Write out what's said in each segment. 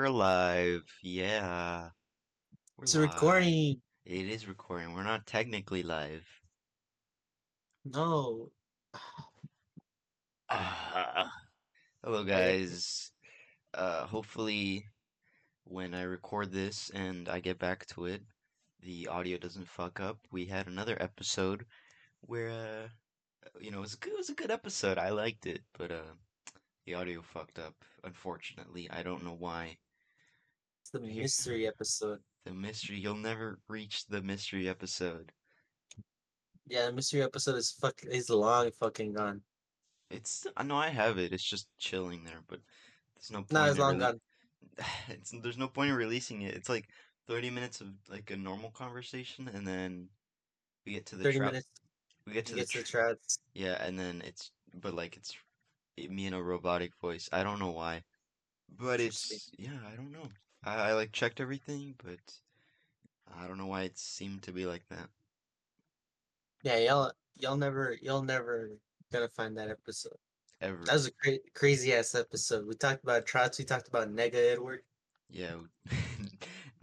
We're live. Yeah. We're It's a live. recording. It is recording. We're not technically live. No. Ah. Hello, guys. Uh, hopefully, when I record this and I get back to it, the audio doesn't fuck up. We had another episode where, uh, you know, it was a good, it was a good episode. I liked it, but uh, the audio fucked up. Unfortunately, I don't know why. It's the mystery episode. The mystery. You'll never reach the mystery episode. Yeah, the mystery episode is fuck is long fucking gone. It's I know I have it. It's just chilling there, but there's no point. Not as long rele- gone. It's there's no point in releasing it. It's like 30 minutes of like a normal conversation, and then we get to the Thirty trap. minutes We get to the get to the tra- yeah, and then it's but like it's it- me in a robotic voice. I don't know why, but it's yeah. I don't know. I, I like checked everything, but I don't know why it seemed to be like that. Yeah, y'all y'all never y'all never gonna find that episode. Ever. That was a cra- crazy ass episode. We talked about trots. We talked about Nega Edward. Yeah.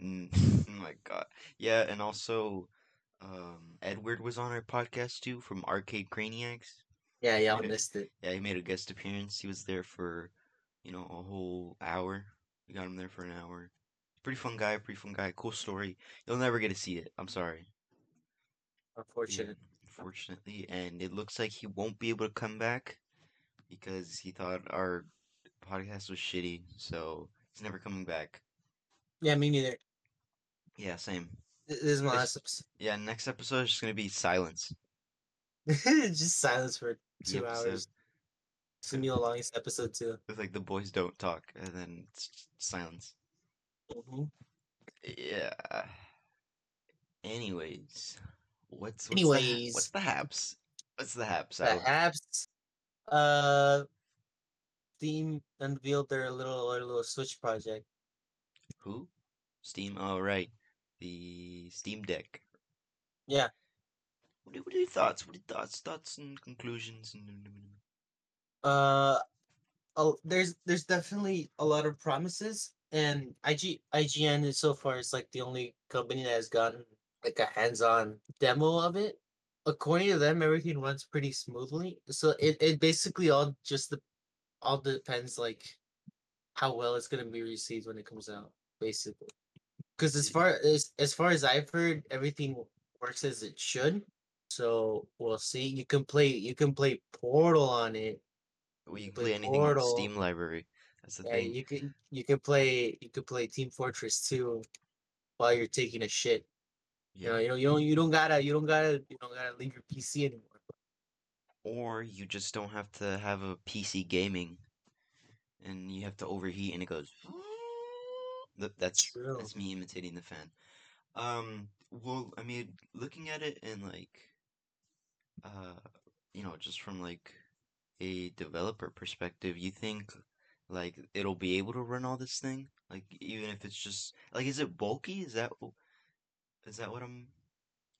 Oh my God. Yeah, and also, um, Edward was on our podcast too from Arcade Craniacs. Yeah, y'all missed it. Yeah, he made a guest appearance. He was there for, you know, a whole hour. We got him there for an hour. Pretty fun guy, pretty fun guy. Cool story. You'll never get to see it. I'm sorry. Yeah, unfortunately. And it looks like he won't be able to come back because he thought our podcast was shitty. So he's never coming back. Yeah, me neither. Yeah, same. This is my last episode. Yeah, next episode is just gonna be silence. Just silence for two hours. It's gonna be the longest episode too. It's like the boys don't talk, and then silence. hmm Yeah. Anyways, what's what's the, Anyways. what's the haps? What's the haps? The Al? apps, uh, Steam unveiled their little their little Switch project. Who? Steam. Oh right, the Steam Deck. Yeah, What are, what are your thoughts? What are your thoughts? Thoughts and conclusions? And uh, there's there's definitely a lot of promises, and IG IGN is so far is like the only company that has gotten like a hands-on demo of it. According to them, everything runs pretty smoothly. So it, it basically all just the all depends like how well it's gonna be received when it comes out, basically. Because as far as as far as I've heard, everything works as it should. So we'll see. You can play you can play Portal on it. Well, you can Play play anything on. Steam library. That's the Yeah, thing. you can you can play you can play Team Fortress 2 while you're taking a shit. You know, Yeah. you know, you don't you don't gotta you don't gotta you don't gotta leave your PC anymore. Or you just don't have to have a PC gaming, and you have to overheat, and it goes. That's True. that's me imitating the fan. Um, well, I mean, looking at it and like, uh, you know, just from like a developer perspective, you think like it'll be able to run all this thing? Like, even if it's just like, is it bulky? Is that is that what I'm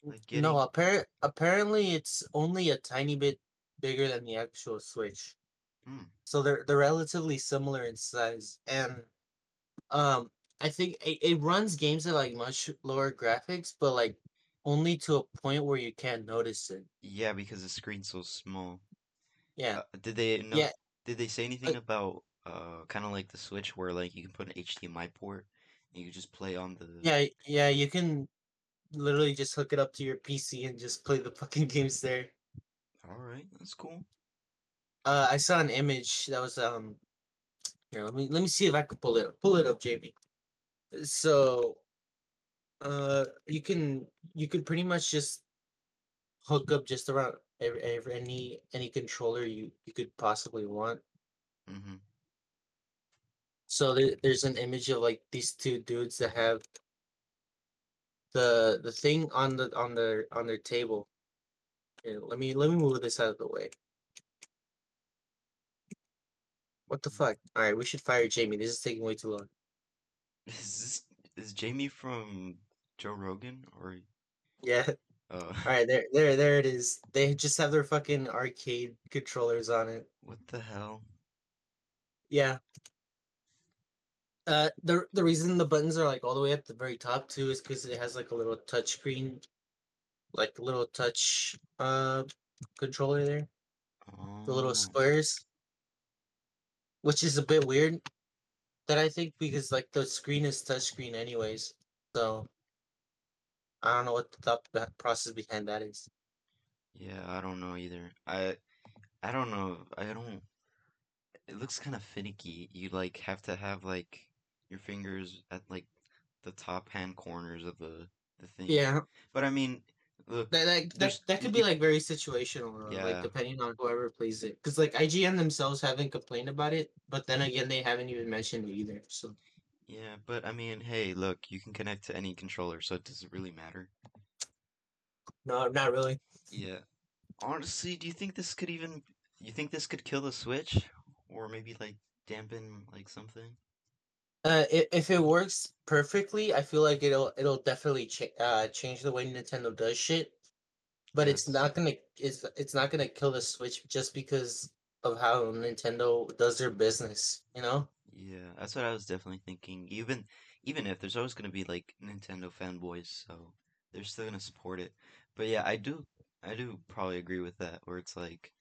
like getting? No, appar- apparently it's only a tiny bit bigger than the actual Switch. Hmm. So they're they're relatively similar in size, and um, I think it, it runs games at like much lower graphics, but like only to a point where you can't notice it. Yeah, because the screen's so small. Yeah, Uh, did they know? Yeah. Did they say anything Uh, about uh kind of like the Switch where like you can put an HDMI port and you just play on the yeah, yeah. You can literally just hook it up to your PC and just play the fucking games there. All right, that's cool. Uh, I saw an image that was um. Here, let me let me see if I can pull it up. Pull it up, JB. So, uh, you can you can pretty much just hook up just about every, any any controller you you could possibly want. Mm-hmm. So there, there's an image of like these two dudes that have the the thing on the on their on their table. Here, let me let me move this out of the way. What the fuck? All right, we should fire Jamie. This is taking way too long. Is this is Jamie from Joe Rogan or Yeah. Uh All right, there, there, there it is. They just have their fucking arcade controllers on it. what the hell? Yeah. Uh, the the reason the buttons are like all the way at the very top too is because it has like a little touch screen, like a little touch uh controller there, the little Oh, squares, which is a bit weird. That I think because like the screen is touch screen anyways, so I don't know what the thought be- process behind that is. yeah, I don't know either. I I don't know. I don't. It looks kind of finicky. You like have to have like your fingers at like the top hand corners of the the thing. Yeah, But I mean, look, that that that, that could be like very situational, though, like depending on whoever plays it. Because like IGN themselves haven't complained about it, but then again they haven't even mentioned it either. So Yeah, but I mean, hey, look, you can connect to any controller, so it doesn't really matter. no, not really. Yeah. Honestly, do you think this could even you think this could kill the Switch or maybe like dampen like something? Uh, if, if it works perfectly, I feel like it'll it'll definitely cha- uh change the way Nintendo does shit. But it's not gonna it's it's not gonna kill the Switch just because of how Nintendo does their business. You know? Yeah, that's what I was definitely thinking. Even even if there's always gonna be like Nintendo fanboys, so they're still gonna support it. But yeah, I do I do probably agree with that, where it's like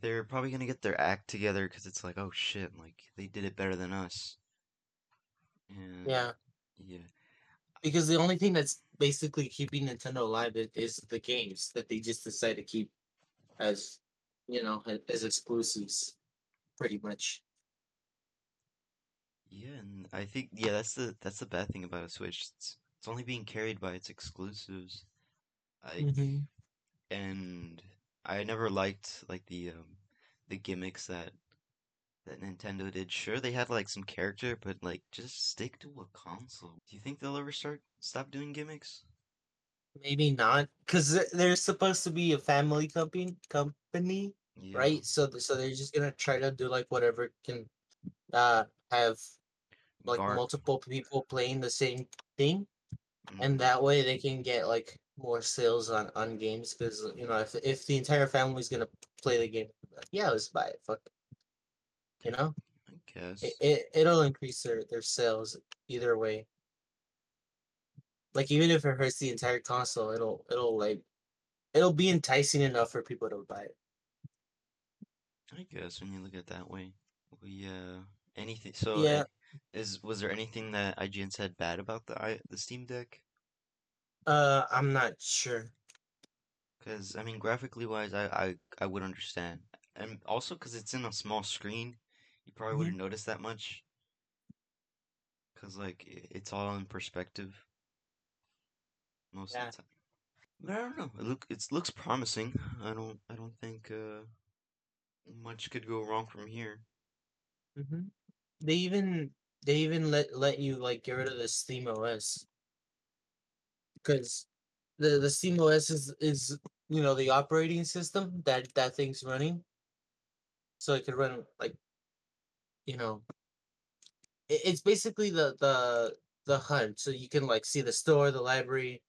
they're probably gonna get their act together because it's like, oh shit, like they did it better than us. And Yeah. yeah. Because the only thing that's basically keeping Nintendo alive is, is the games that they just decide to keep as you know as exclusives, pretty much. Yeah, and I think yeah, that's the that's the bad thing about a Switch. It's it's only being carried by its exclusives. Like Mhm. and I never liked like the um the gimmicks that that Nintendo did. Sure, they had like some character, but like just stick to a console. Do you think they'll ever start stop doing gimmicks? Maybe not, because they're supposed to be a family company company. Yeah. right? So so they're just gonna try to do like whatever can uh have like multiple people playing the same thing, Mhm. and that way they can get like more sales on on games because you know if if the entire family's gonna play the game, yeah, let's buy it. Fuck, you know, I guess. it, it it'll increase their their sales either way. Like even if it hurts the entire console, it'll it'll like it'll be enticing enough for people to buy it. I guess when you look at it that way. Well, yeah. Anything so Yeah. Is was there anything that IGN said bad about the i the Steam Deck? Uh, I'm not sure. Because I mean, graphically wise, I, I I would understand, and also because it's in a small screen, you probably Mhm. wouldn't notice that much. Because like it's all in perspective most Yeah. of the time. But I don't know. It look it looks promising. I don't I don't think uh much could go wrong from here. hmm They even they even let let you like get rid of the Steam OS because the the Steam OS is is you know the operating system that that thing's running, so it could run like you know it, it's basically the the the HUD, so you can like see the store, the library,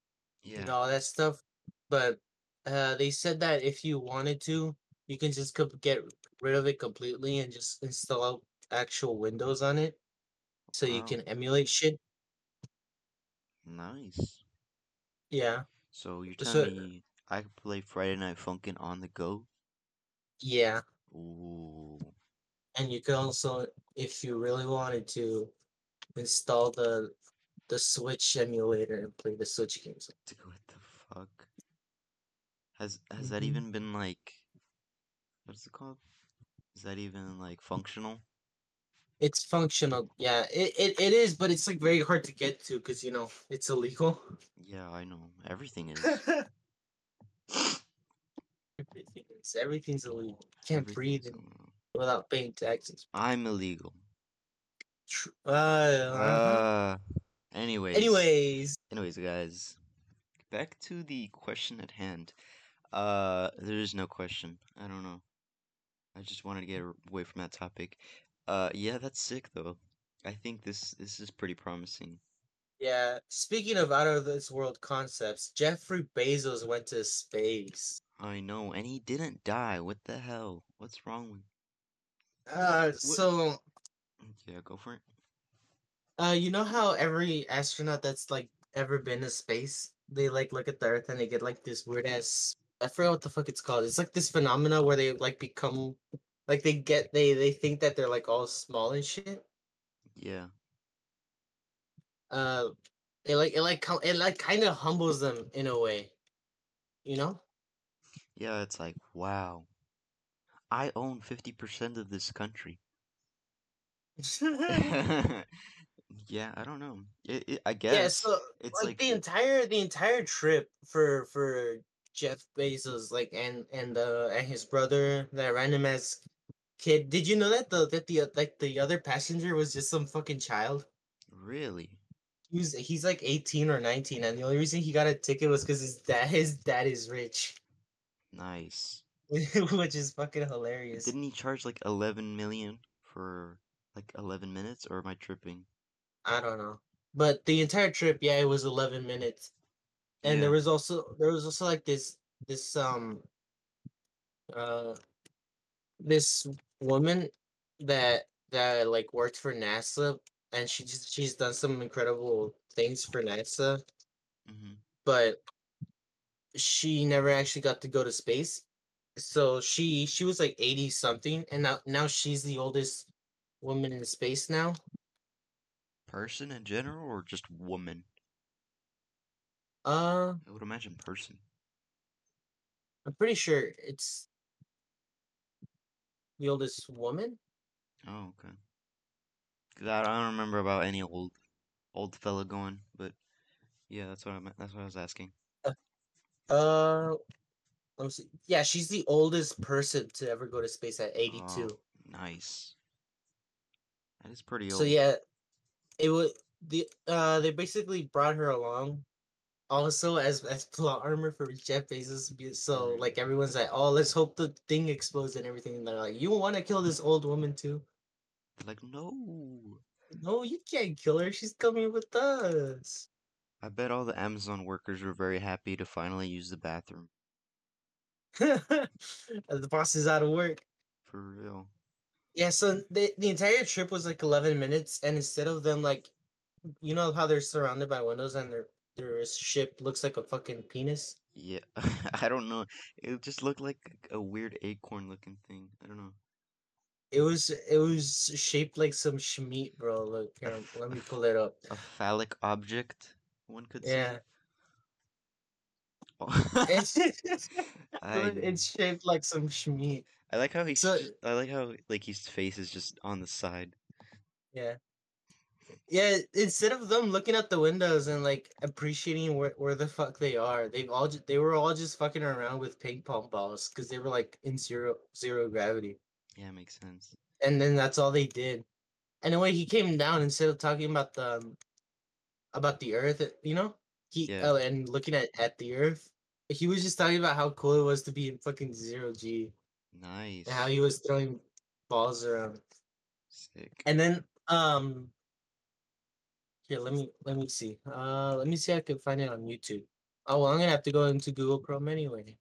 Yeah. and all that stuff. But uh, they said that if you wanted to, you can just get rid of it completely and just install actual Windows on it, so you Wow. can emulate shit. Nice. Yeah, So you're So- telling me I could play Friday Night Funkin' on the go? yeah, Ooh. and you can also, if you really wanted to, install the the Switch emulator and play the Switch games. Dude, what the fuck? Has has that Mhm. even been like what's it called? Is that even like functional? It's functional, yeah. It, it, it is, but it's like very hard to get to because you know it's illegal. Yeah, I know. Everything is. Everything is everything's illegal. You Can't breathe everything's, uh, without paying taxes. I'm illegal. Uh. Uh anyways. Anyways, Anyways, guys. Back to the question at hand. Uh there is no question. I don't know. I just wanted to get away from that topic. Uh yeah, that's sick though. I think this this is pretty promising. yeah. Speaking of out of this world concepts, Jeffrey Bezos went to space. I know, and he didn't die. What the hell? What's wrong with Uh, so Yeah, go for it. Uh, you know how every astronaut that's like ever been to space, they like look at the Earth and they get like this weird ass. I forgot what the fuck it's called. It's like this phenomena where they like become, like they get they they think that they're like all small and shit. Yeah. Uh, it like it like it like kind of humbles them in a way, you know. Yeah, it's like, wow. I own 50% of this country. yeah, I don't know. It, it, I guess. yeah, so it's like like the entire the entire trip for for Jeff Bezos, like and and uh and his brother, that random ass kid. Did you know that the that the like the other passenger was just some fucking child? really He was he's like eighteen or nineteen, and the only reason he got a ticket was because his dad his dad is rich, nice. which is fucking hilarious. Didn't he charge like 11 million for like 11 minutes or am I tripping? I don't know, but the entire trip, yeah, it was eleven minutes, and there was also there was also like this this um uh this woman that that like worked for NASA and she just she's done some incredible things for NASA, hmm but she never actually got to go to space. So she she was like 80 something and now now she's the oldest woman in space now. Person in general or just woman? Uh I would imagine person. I'm pretty sure it's the oldest woman. Oh, okay. 'Cause I, I don't remember about any old old fella going, but yeah, that's what I meant. That's what I was asking. Uh let me see. Yeah, she's the oldest person to ever go to space at 82. Oh, nice. That is pretty old. So yeah, it was the uh they basically brought her along also as as plot armor for Jeff Bezos. be- So Mhm. like everyone's like, oh, let's hope the thing explodes and everything. And they're like, you want to kill this old woman too? They're like, no. No, you can't kill her. She's coming with us. I bet all the Amazon workers were very happy to finally use the bathroom. the boss is out of work. For real. Yeah, so the the entire trip was like eleven minutes, and instead of them like, you know how they're surrounded by windows and their their ship looks like a fucking penis. Yeah, I don't know. It just looked like a weird acorn looking thing. I don't know. It was it was shaped like some schmeat, bro. Look, here, let me pull it up. A phallic object, one could Yeah, say. it's it's shaped like some schmeat. I like how he's So- I like how like his face is just on the side. Yeah, yeah. Instead of them looking out the windows and like appreciating where, where the fuck they are, they've all ju- they were all just fucking around with ping pong balls because they were like in zero zero gravity. Yeah, makes sense. and then that's all they did. And he came down, instead of talking about the um, about the Earth, uh, you know, he Yeah. oh, and looking at at the Earth, he was just talking about how cool it was to be in fucking zero G Nice. and how he was throwing balls around. Sick. And then um, here let me let me see. Uh, let me see if I can find it on YouTube. Oh, well, I'm gonna have to go into Google Chrome anyway.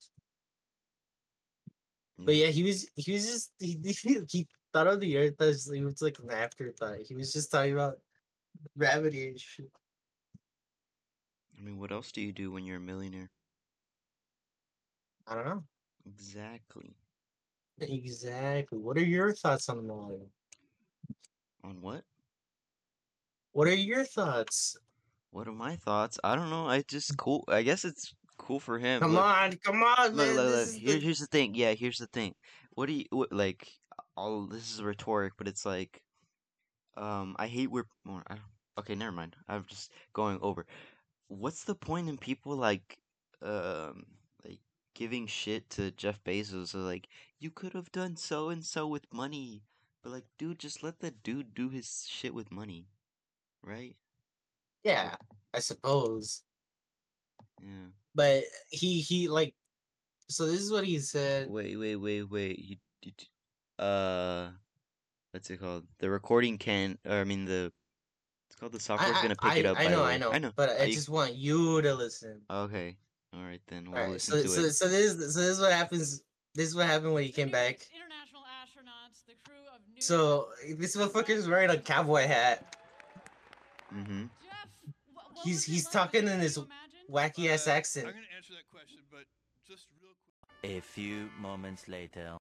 But Mm. yeah, he was he was just he he, he thought of the Earth as it was like an afterthought. He was just talking about gravity and shit. I mean, what else do you do when you're a millionaire? I don't know Exactly. exactly. What are your thoughts on the matter? On what? What are your thoughts? What are my thoughts? I don't know. I just cool. I guess it's cool for him. Come Look- on, come on, Look, man. look, look. Here, here's the thing. Yeah, here's the thing. What do you what, like? All this is rhetoric, but it's like, um, I hate where. More, I, okay, never mind. I'm just going over. What's the point in people like, um, like giving shit to Jeff Bezos? So like, you could have done so and so with money, but like, dude, just let the dude do his shit with money, right? yeah, I suppose. Yeah. But he he like. So this is what he said. Wait, wait, wait, wait. You, you, d- uh, what's it called? The recording can, or I mean the, it's called the software's I, gonna pick it up. I by know. I know, I know. But I you- just want you to listen. Okay. All right then. We'll All right, listen so to so it. so this so this is what happens. This is what happened when he came back. International astronauts, the crew of New So this motherfucker is wearing a cowboy hat. Mm-hmm. He's he's talking in his wacky ass Uh, accent. I'm going to answer that question, but just real quick. A few moments later.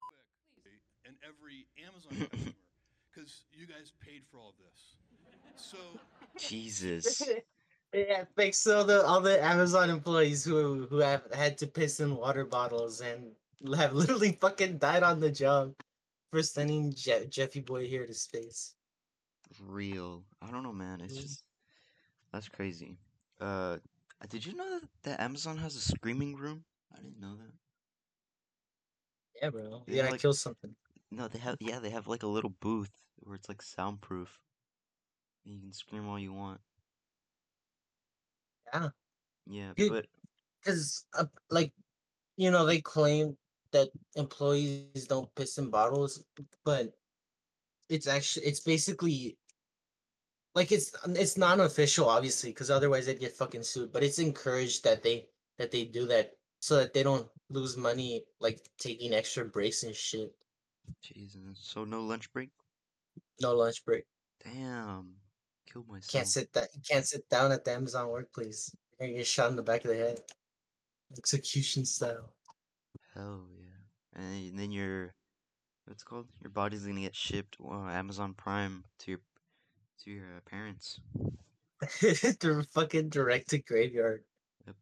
And every Amazon customer, because you guys paid for all this. So Jesus. Yeah, thanks to all the all the Amazon employees who who have had to piss in water bottles and have literally fucking died on the job for sending Je- Jeffy Boy here to space. Real. I don't know, man. It's just that's crazy. Uh, did you know that, that Amazon has a screaming room? I didn't know that. Yeah, bro. Yeah, You gotta like- kill something. No, they have. Yeah, they have like a little booth where it's like soundproof. And you can scream all you want. Yeah. Yeah, but Because, uh, like, you know, they claim that employees don't piss in bottles, but it's actually it's basically like it's um, it's non official, obviously, because otherwise they'd get fucking sued. But it's encouraged that they that they do that so that they don't lose money, like taking extra breaks and shit. Jesus. So no lunch break? No lunch break. Damn. Killed myself. Can't sit that. Can't sit down at the Amazon workplace. You're gonna get shot in the back of the head, execution style. Hell yeah. And then your what's called? Your body's gonna get shipped well, Amazon Prime to your to your uh, parents. fucking direct to graveyard. Yep.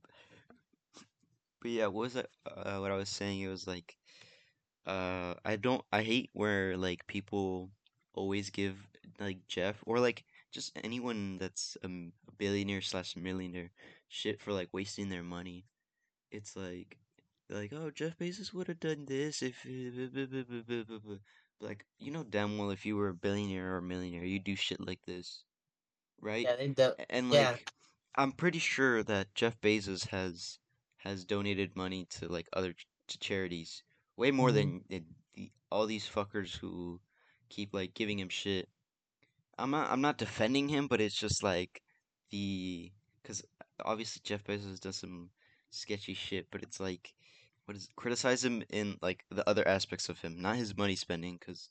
But yeah, what was that? Uh, what I was saying, it was like, uh, I don't, I hate where like people always give like Jeff or like just anyone that's a billionaire slash millionaire shit for like wasting their money. It's like, like, oh, Jeff Bezos would have done this if, uh, blah, blah, blah, blah, blah, blah." like, you know damn well if you were a billionaire or a millionaire, you do shit like this, right? Yeah, they A- And Yeah. like, I'm pretty sure that Jeff Bezos has has donated money to like other ch- to charities way more Mhm. than the all these fuckers who keep like giving him shit. I'm not I'm not defending him, but it's just like the because obviously Jeff Bezos does some sketchy shit, but it's like what is criticize him in like the other aspects of him, not his money spending, because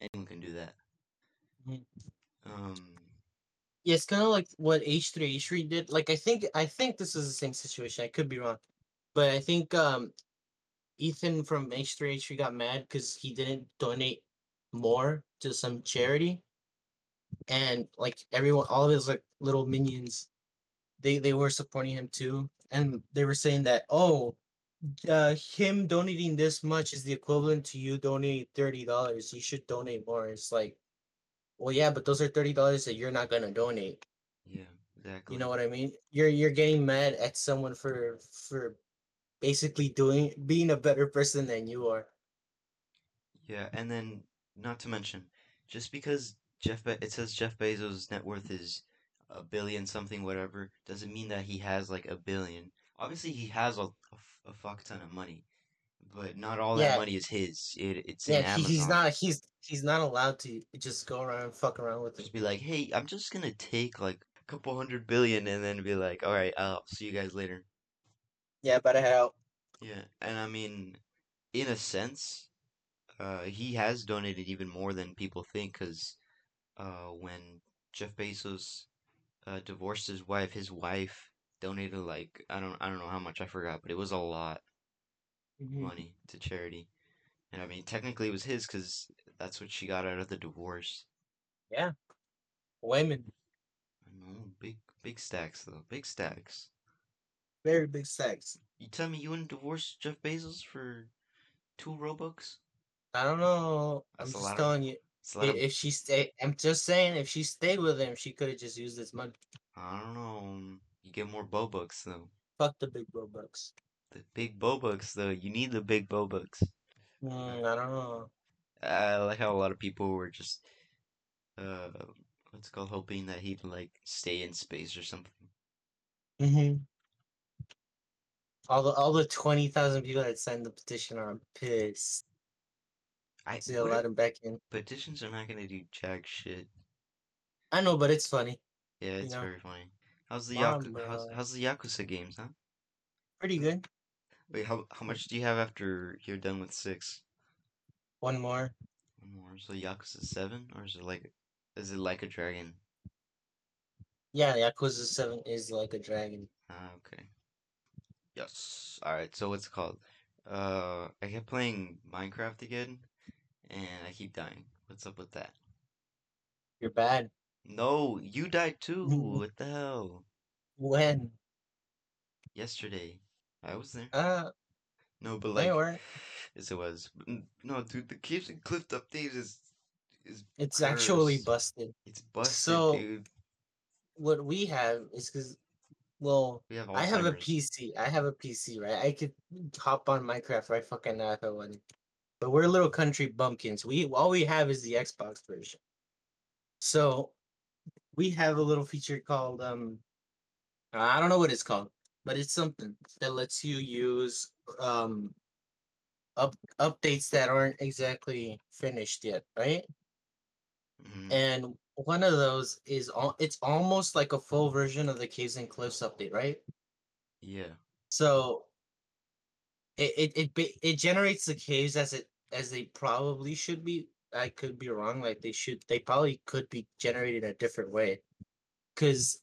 anyone can do that. Mhm. Um. Yeah, it's kind of like what H three H three did. Like I think I think this is the same situation. I could be wrong, but I think um Ethan from H three H three got mad because he didn't donate more to some charity, and like everyone, all of his like little minions, they they were supporting him too, and they were saying that oh, uh, him donating this much is the equivalent to you donating thirty dollars. You should donate more. It's like, well, yeah, but those are thirty dollars that you're not gonna donate. Yeah. Exactly. You know what I mean? You're you're getting mad at someone for for basically doing being a better person than you are. Yeah, and then not to mention, just because Jeff Be- it says Jeff Bezos' net worth is a billion something whatever, doesn't mean that he has like a billion. Obviously, he has a, a fuck ton of money, but not all Yeah. that money is his. It, it's in Yeah, he, he's not he's he's not allowed to just go around and fuck around with it. Just be like, hey, I'm just gonna take like a couple hundred billion, and then be like, all right, I'll see you guys later. Yeah, better head out. Yeah, and I mean, in a sense, uh, he has donated even more than people think, because uh, when Jeff Bezos uh, divorced his wife, his wife donated like I don't I don't know how much I forgot, but it was a lot of Mhm. money to charity. And I mean, technically it was his, because that's what she got out of the divorce. Yeah, women, I know, big big stacks though, big stacks. very big stacks. You tell me you wouldn't divorce Jeff Bezos for two Robux? I don't know. That's I'm just of- telling you. It's a lot i- of- If she stay, I'm just saying, if she stayed with him, she could have just used this money. I don't know. You get more Bobucks though. Fuck the big bro bucks. The big Bobucks though. You need the big Bobucks. Mm, I don't know. I like how a lot of people were just uh what's it called hoping that he'd like stay in space or something. hmm All the all the twenty thousand people that signed the petition are pissed. I see a lot what let if- him back in. petitions are not gonna do jack shit. I know, but it's funny. Yeah, it's know. very funny. How's the Mom, Yaku- how's, bro. how's the Yakuza games, huh? Pretty good. Wait, how how much do you have after you're done with six? One more. One more. So Yakuza seven, or is it like is it like a dragon? Yeah, Yakuza Seven is like a dragon. Ah, okay. Yes. All right. So what's it called? Uh, I kept playing Minecraft again, and I keep dying. What's up with that? You're bad. No, you died too. What the hell? When? Yesterday, I was there. Uh, No, but like, were. yes, it was. No, dude, the Caves and Cliff update is is It's actually busted. It's busted, So- dude. What we have is because, well, We have I have a PC. I have a PC, right? I could hop on Minecraft right fucking now if I wanted. But we're little country bumpkins. We all we have is the Xbox version. So we have a little feature called um I don't know what it's called, but it's something that lets you use um up updates that aren't exactly finished yet, right? Mhm. And one of those is all it's almost like a full version of the Caves and Cliffs update, right? Yeah. So it it it, it generates the caves as it as they probably should be. I could be wrong. Like they should, they probably could be generated a different way. Cause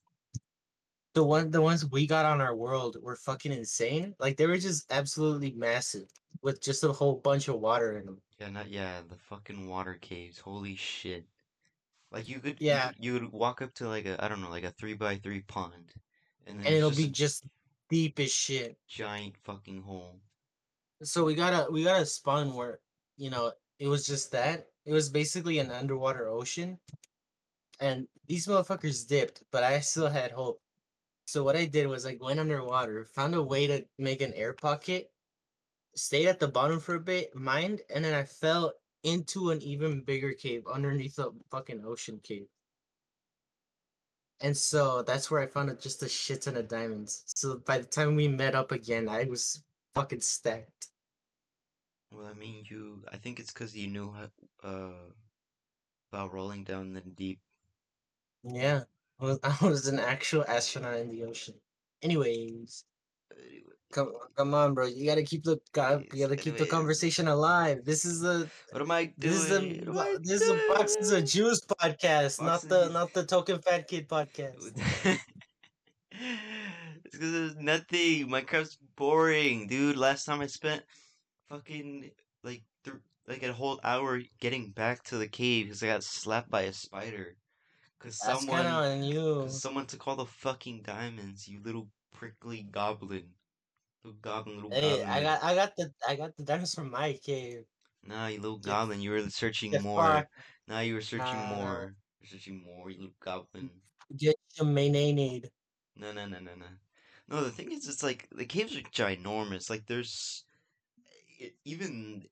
the one the ones we got on our world were fucking insane. Like they were just absolutely massive with just a whole bunch of water in them. Yeah, not yeah, the fucking water caves. Holy shit. Like you could Yeah. you, you would walk up to like a I don't know, like a three by three pond. And then And it'll just be just deep as shit. giant fucking hole. So we got a we got a spawn where you know it was just that it was basically an underwater ocean, and these motherfuckers dipped, but I still had hope. So what I did was I went underwater, found a way to make an air pocket, stayed at the bottom for a bit, mined, and then I fell into an even bigger cave underneath a fucking ocean cave. And so that's where I found just a shit ton of diamonds. So by the time we met up again, I was fucking stacked. Well, I mean, you. I think it's because you knew how, uh, about rolling down the deep. Yeah, I was, I was an actual astronaut in the ocean. Anyways, Anyway, come come on, bro. You gotta keep the go- you gotta keep the conversation alive. This is the What am I doing? this is the What am bo- I this is the boxes of? Jews podcast, not the not the token fat kid podcast. it's because there's nothing. Minecraft's boring, dude. Last time I spent fucking like th- like a whole hour getting back to the cave because I got slapped by a spider. Cause That's someone, on you. someone took all the fucking diamonds. You little prickly goblin, little goblin, little Hey, goblin. I got I got the I got the diamonds from my cave. Nah, you little goblin. You were searching Get more. fucked. Nah, you were searching nah. more. You're searching more. You little goblin. Get your maynade. No, no, no, no, no. No, the thing is, it's like the caves are ginormous. Like there's e- even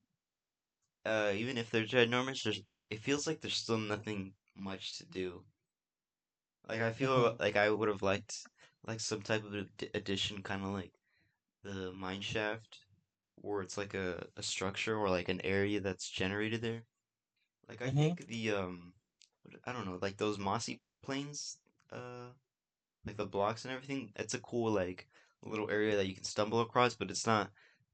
uh even if they're ginormous, there's it feels like there's still nothing much to do. Like I feel Mhm. like I would have liked like some type of addition, kind of like the mine shaft, where it's like a a structure or like an area that's generated there. Like I Mhm. think the um, I don't know, like those mossy plains, uh, like the blocks and everything. It's a cool like little area that you can stumble across, but it's not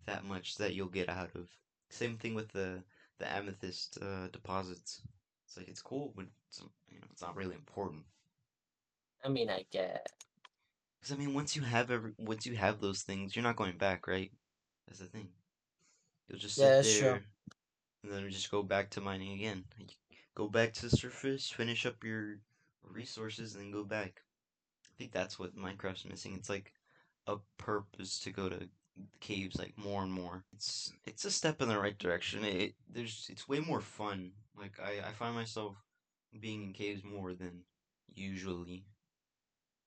that much that you'll get out of. Same thing with the the amethyst uh, deposits. It's like it's cool, but it's, you know it's not really important. I mean, I get. Because I mean, once you have every, once you have those things, you're not going back, right? That's the thing. You'll just sit Yeah, true. there, and then just go back to mining again. Go back to the surface, finish up your resources, and then go back. I think that's what Minecraft's missing. It's like a purpose to go to caves like more and more. It's it's a step in the right direction. It there's it's way more fun. Like I I find myself being in caves more than usually.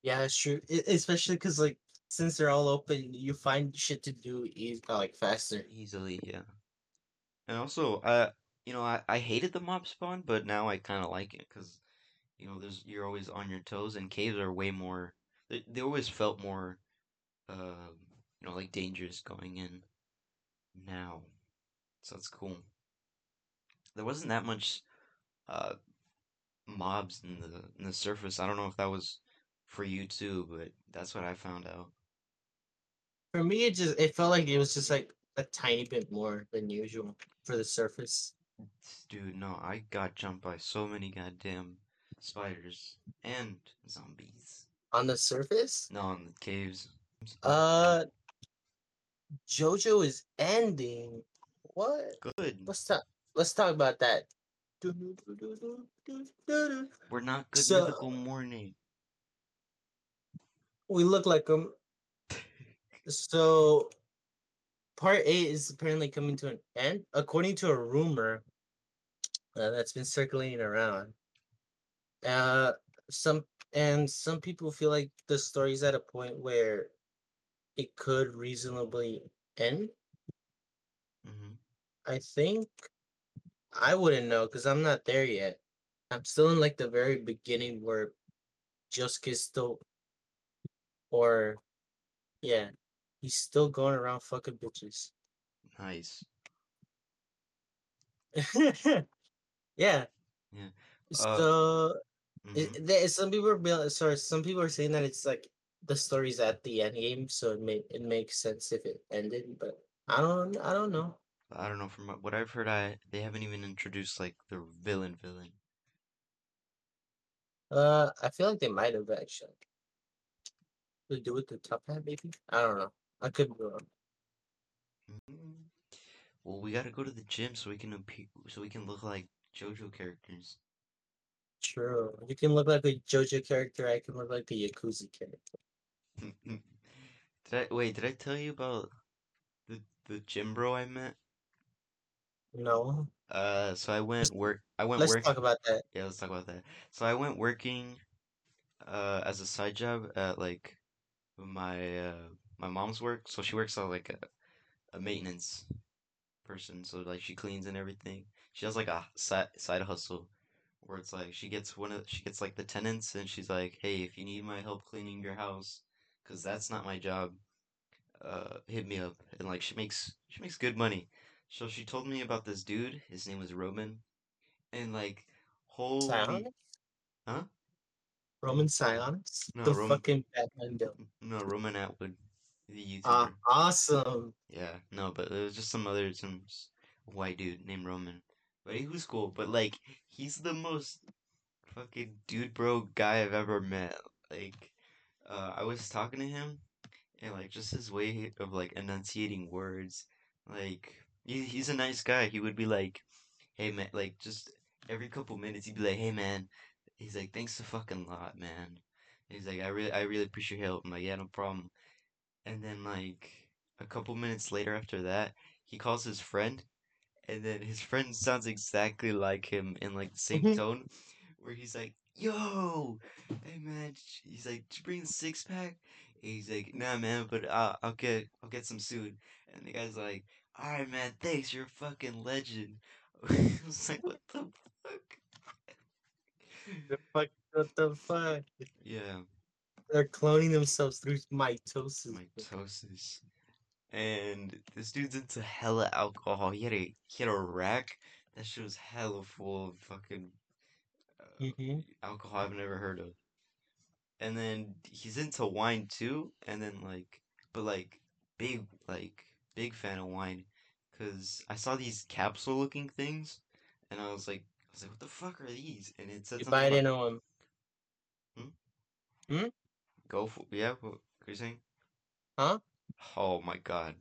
Yeah, that's true. E- especially because like since they're all open, you find shit to do easy, like faster. Easily, yeah. And also, uh, you know, I, I hated the mob spawn, but now I kind of like it because, you know, there's you're always on your toes, and caves are way more. They, they always felt more, uh, you know, like dangerous going in. Now, so that's cool. There wasn't that much, uh, mobs in the in the surface. I don't know if that was for you too, but that's what I found out. For me, it just it felt like it was just like a tiny bit more than usual for the surface. Dude, no, I got jumped by so many goddamn spiders and zombies. On the surface, No, in the caves. uh, JoJo is ending. What? good. Let's talk. Let's talk about that. We're not good So- mythical morning. We look like them. So, part eight is apparently coming to an end, according to a rumor uh, that's been circulating around. Uh, some and some people feel like the story's at a point where it could reasonably end. hmm I think I wouldn't know because I'm not there yet. I'm still in like the very beginning where Josuke's still, or yeah, he's still going around fucking bitches. Nice. yeah. Yeah. Uh, So Mhm. it, there, some people are sorry, some people are saying that it's like the story's at the end game, so it may it makes sense if it ended, but I don't I don't know. I don't know. From what- I've heard, I they haven't even introduced like the villain villain. Uh, I feel like they might have actually. They do with the top hat, maybe. I don't know. I could be wrong. Mhm. Well, we gotta go to the gym so we can appear, so we can look like JoJo characters. True. You can look like a JoJo character. I can look like a Yakuza character. did I wait? Did I tell you about the the gym bro I met? No. Uh, so I went work. I went Let's work. talk about that. Yeah, let's talk about that. So I went working uh as a side job at like my uh my mom's work. So she works on like a, a maintenance person. So like she cleans and everything. She has like a side side hustle where it's like she gets one of she gets like the tenants and she's like, "Hey, if you need my help cleaning your house, 'cause that's not my job, uh hit me up." And like she makes she makes good money. So she told me about this dude. His name was Roman. And like holy Sionis? Huh? Roman Sionis? No, the Roman- fucking Batman villain. No, Roman Atwood, the YouTuber. Ah, awesome. Yeah, no, but there was just some other some white dude named Roman. But he was cool. But like, he's the most fucking dude bro guy I've ever met. Like, uh, I was talking to him, and like just his way of like enunciating words. Like, he, he's a nice guy. He would be like, "Hey man," like just every couple minutes he'd be like, "Hey man," he's like, "Thanks a fucking lot, man." He's like, "I really, I really appreciate your help." I'm like, "Yeah, no problem." And then like a couple minutes later after that, he calls his friend, and then his friend sounds exactly like him in like the same Mhm. tone, where he's like, "Yo, hey man," he's like, "Did you bring a six pack?" And he's like, "Nah, man, but I'll, I'll get, I'll get some soon." And the guy's like, "All right, man, thanks, you're a fucking legend." I was like, "What the fuck?" The fuck, what the fuck? Yeah. They're cloning themselves through mitosis. mitosis. And this dude's into hella alcohol. He had a he had a rack that shit was hella full of fucking Mhm. alcohol I've never heard of. And then he's into wine too. And then like, but like big like big fan of wine, cause I saw these capsule looking things, and I was like, I was like, what the fuck are these? And it said You buy it in on Go for yeah. What, what are you saying? Huh? Oh my god.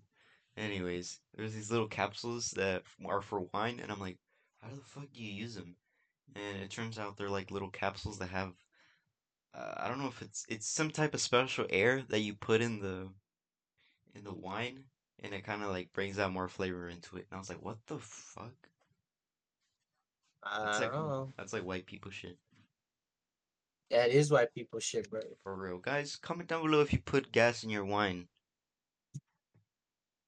Anyways, there's these little capsules that are for wine, and I'm like, how the fuck do you use them? And it turns out they're like little capsules that have, uh, I don't know if it's it's some type of special air that you put in the in the wine, and it kind of like brings out more flavor into it. And I was like, what the fuck? I That's don't like know. that's like white people shit. Yeah, it is white people shit, bro. For real, guys. Comment down below if you put gas in your wine.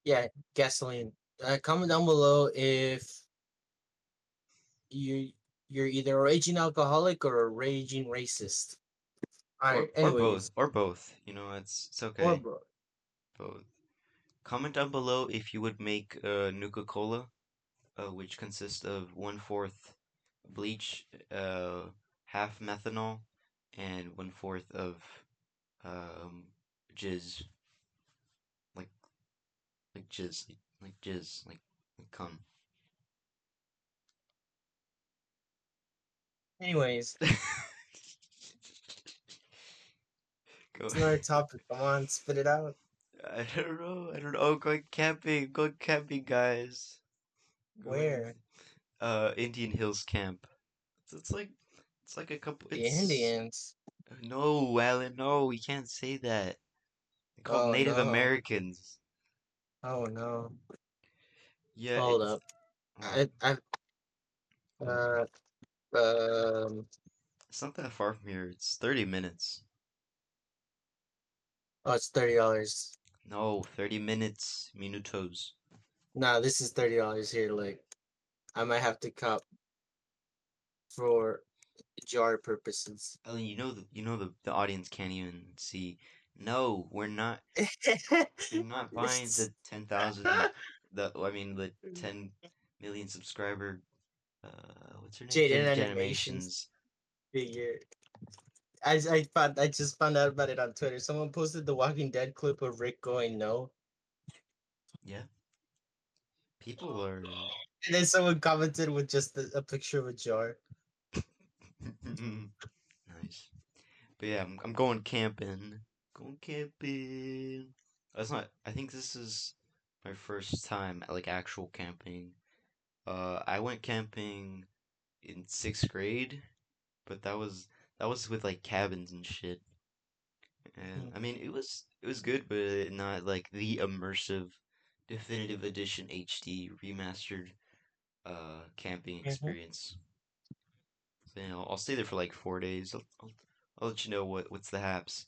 Yeah, gasoline. Uh, comment down below if you you're either a raging alcoholic or a raging racist. All Or, or both, or both. You know, it's it's okay. or bro. both. Comment down below if you would make uh, Nuka Cola, uh, which consists of one fourth bleach, uh, half methanol, and one fourth of um, jizz, like like jizz, like, like jizz, like, like cum. Anyways. Go it's another topic. Come on, spit it out. I don't know. I don't know. Oh, going camping. Going camping, guys. Where? Uh, Indian Hills Camp. It's like it's like a couple. The Indians. No, Alan. No, we can't say that. They're called oh, Native no. Americans. Oh no. Yeah. Hold up. Uh I I uh um It's not that far from here. It's 30 minutes. oh it's thirty dollars. No, 30 minutes. Minutos. Nah, this is thirty dollars here. Like, I might have to cop for jar purposes. Ellen, you know the you know the, the audience can't even see. No, we're not we're not buying the 10,000 the I mean the 10 million subscriber uh what's her name? Jaiden Animations. figure. I I found I just found out about it on Twitter. Someone posted the Walking Dead clip of Rick going no, Yeah. People are and then someone commented with just a, a picture of a jar. nice. But yeah, I'm I'm going camping. Going camping. That's not I think this is my first time at like actual camping. Uh I went camping in sixth grade, but that was that was with like cabins and shit. And I mean it was it was good, but not like the immersive definitive edition HD remastered uh camping Mhm. experience. So, you know, I'll stay there for like four days. I'll, I'll, I'll let you know what what's the haps.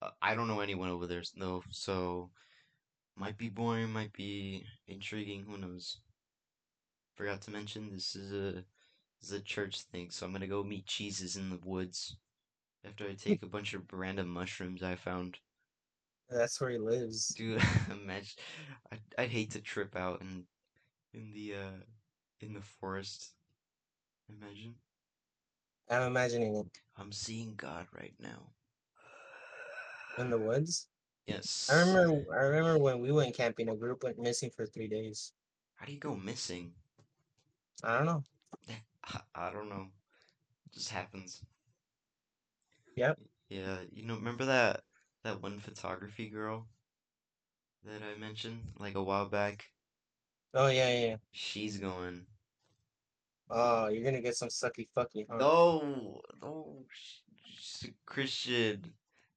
Uh, I don't know anyone over there, no, so might be boring, might be intriguing. Who knows? Forgot to mention this is a this is a church thing, so I'm gonna go meet Jesus in the woods after I take a bunch of random mushrooms I found. That's where he lives. Dude, imagine I'd, I'd hate to trip out in in the uh in the forest. Imagine. I'm imagining it I'm seeing God right now. in the woods. Yes. I remember. I remember when we went camping. A group went missing for three days. How do you go missing? I don't know. I, don't know. just happens. Yep. Yeah, you know, remember that that one photography girl that I mentioned like a while back? Oh yeah, yeah. She's going. Oh, you're gonna get some sucky fucky. Huh? No, no, she's a Christian.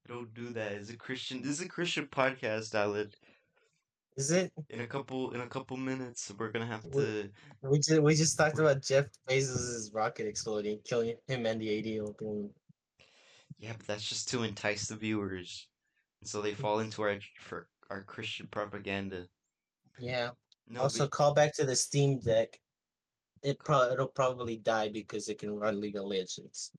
Don't do that. It's a Christian. This is a Christian podcast, Alan. Is it? In a couple, in a couple minutes, we're gonna have to. We just we just talked about Jeff Bezos' rocket exploding, killing him and the 80 year old woman. Yeah, but that's just to entice the viewers, and so they fall into our for our Christian propaganda. Yeah. No, also, but call back to the Steam Deck. It pro- it'll probably die because it can run League of Legends.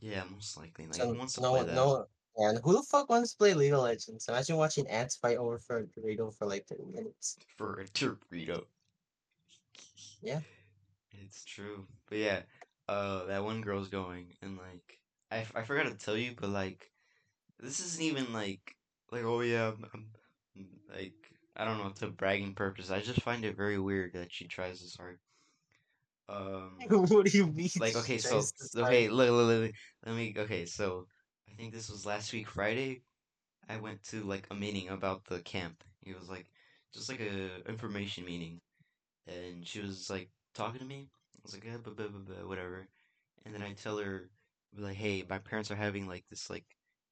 yeah, most likely. Like, So wants to no play one, that? no, and who the fuck wants to play League of Legends? Imagine watching ants fight over for a burrito for like 30 minutes. for a Dorito. Yeah. It's true. But yeah, uh, that one girl's going, and like, I, I forgot to tell you, but like, this isn't even like, like, oh yeah, I'm, I'm like, I don't know, to bragging purpose. I just find it very weird that she tries this hard. Um, what do you mean? like, okay, so, okay, look, look, look, look, let me, okay, so, I think this was last week, Friday. I went to like a meeting about the camp. It was like, just like a information meeting and she was like talking to me. I was like, yeah, blah, blah, blah, whatever. And then I tell her, like, hey, my parents are having like this like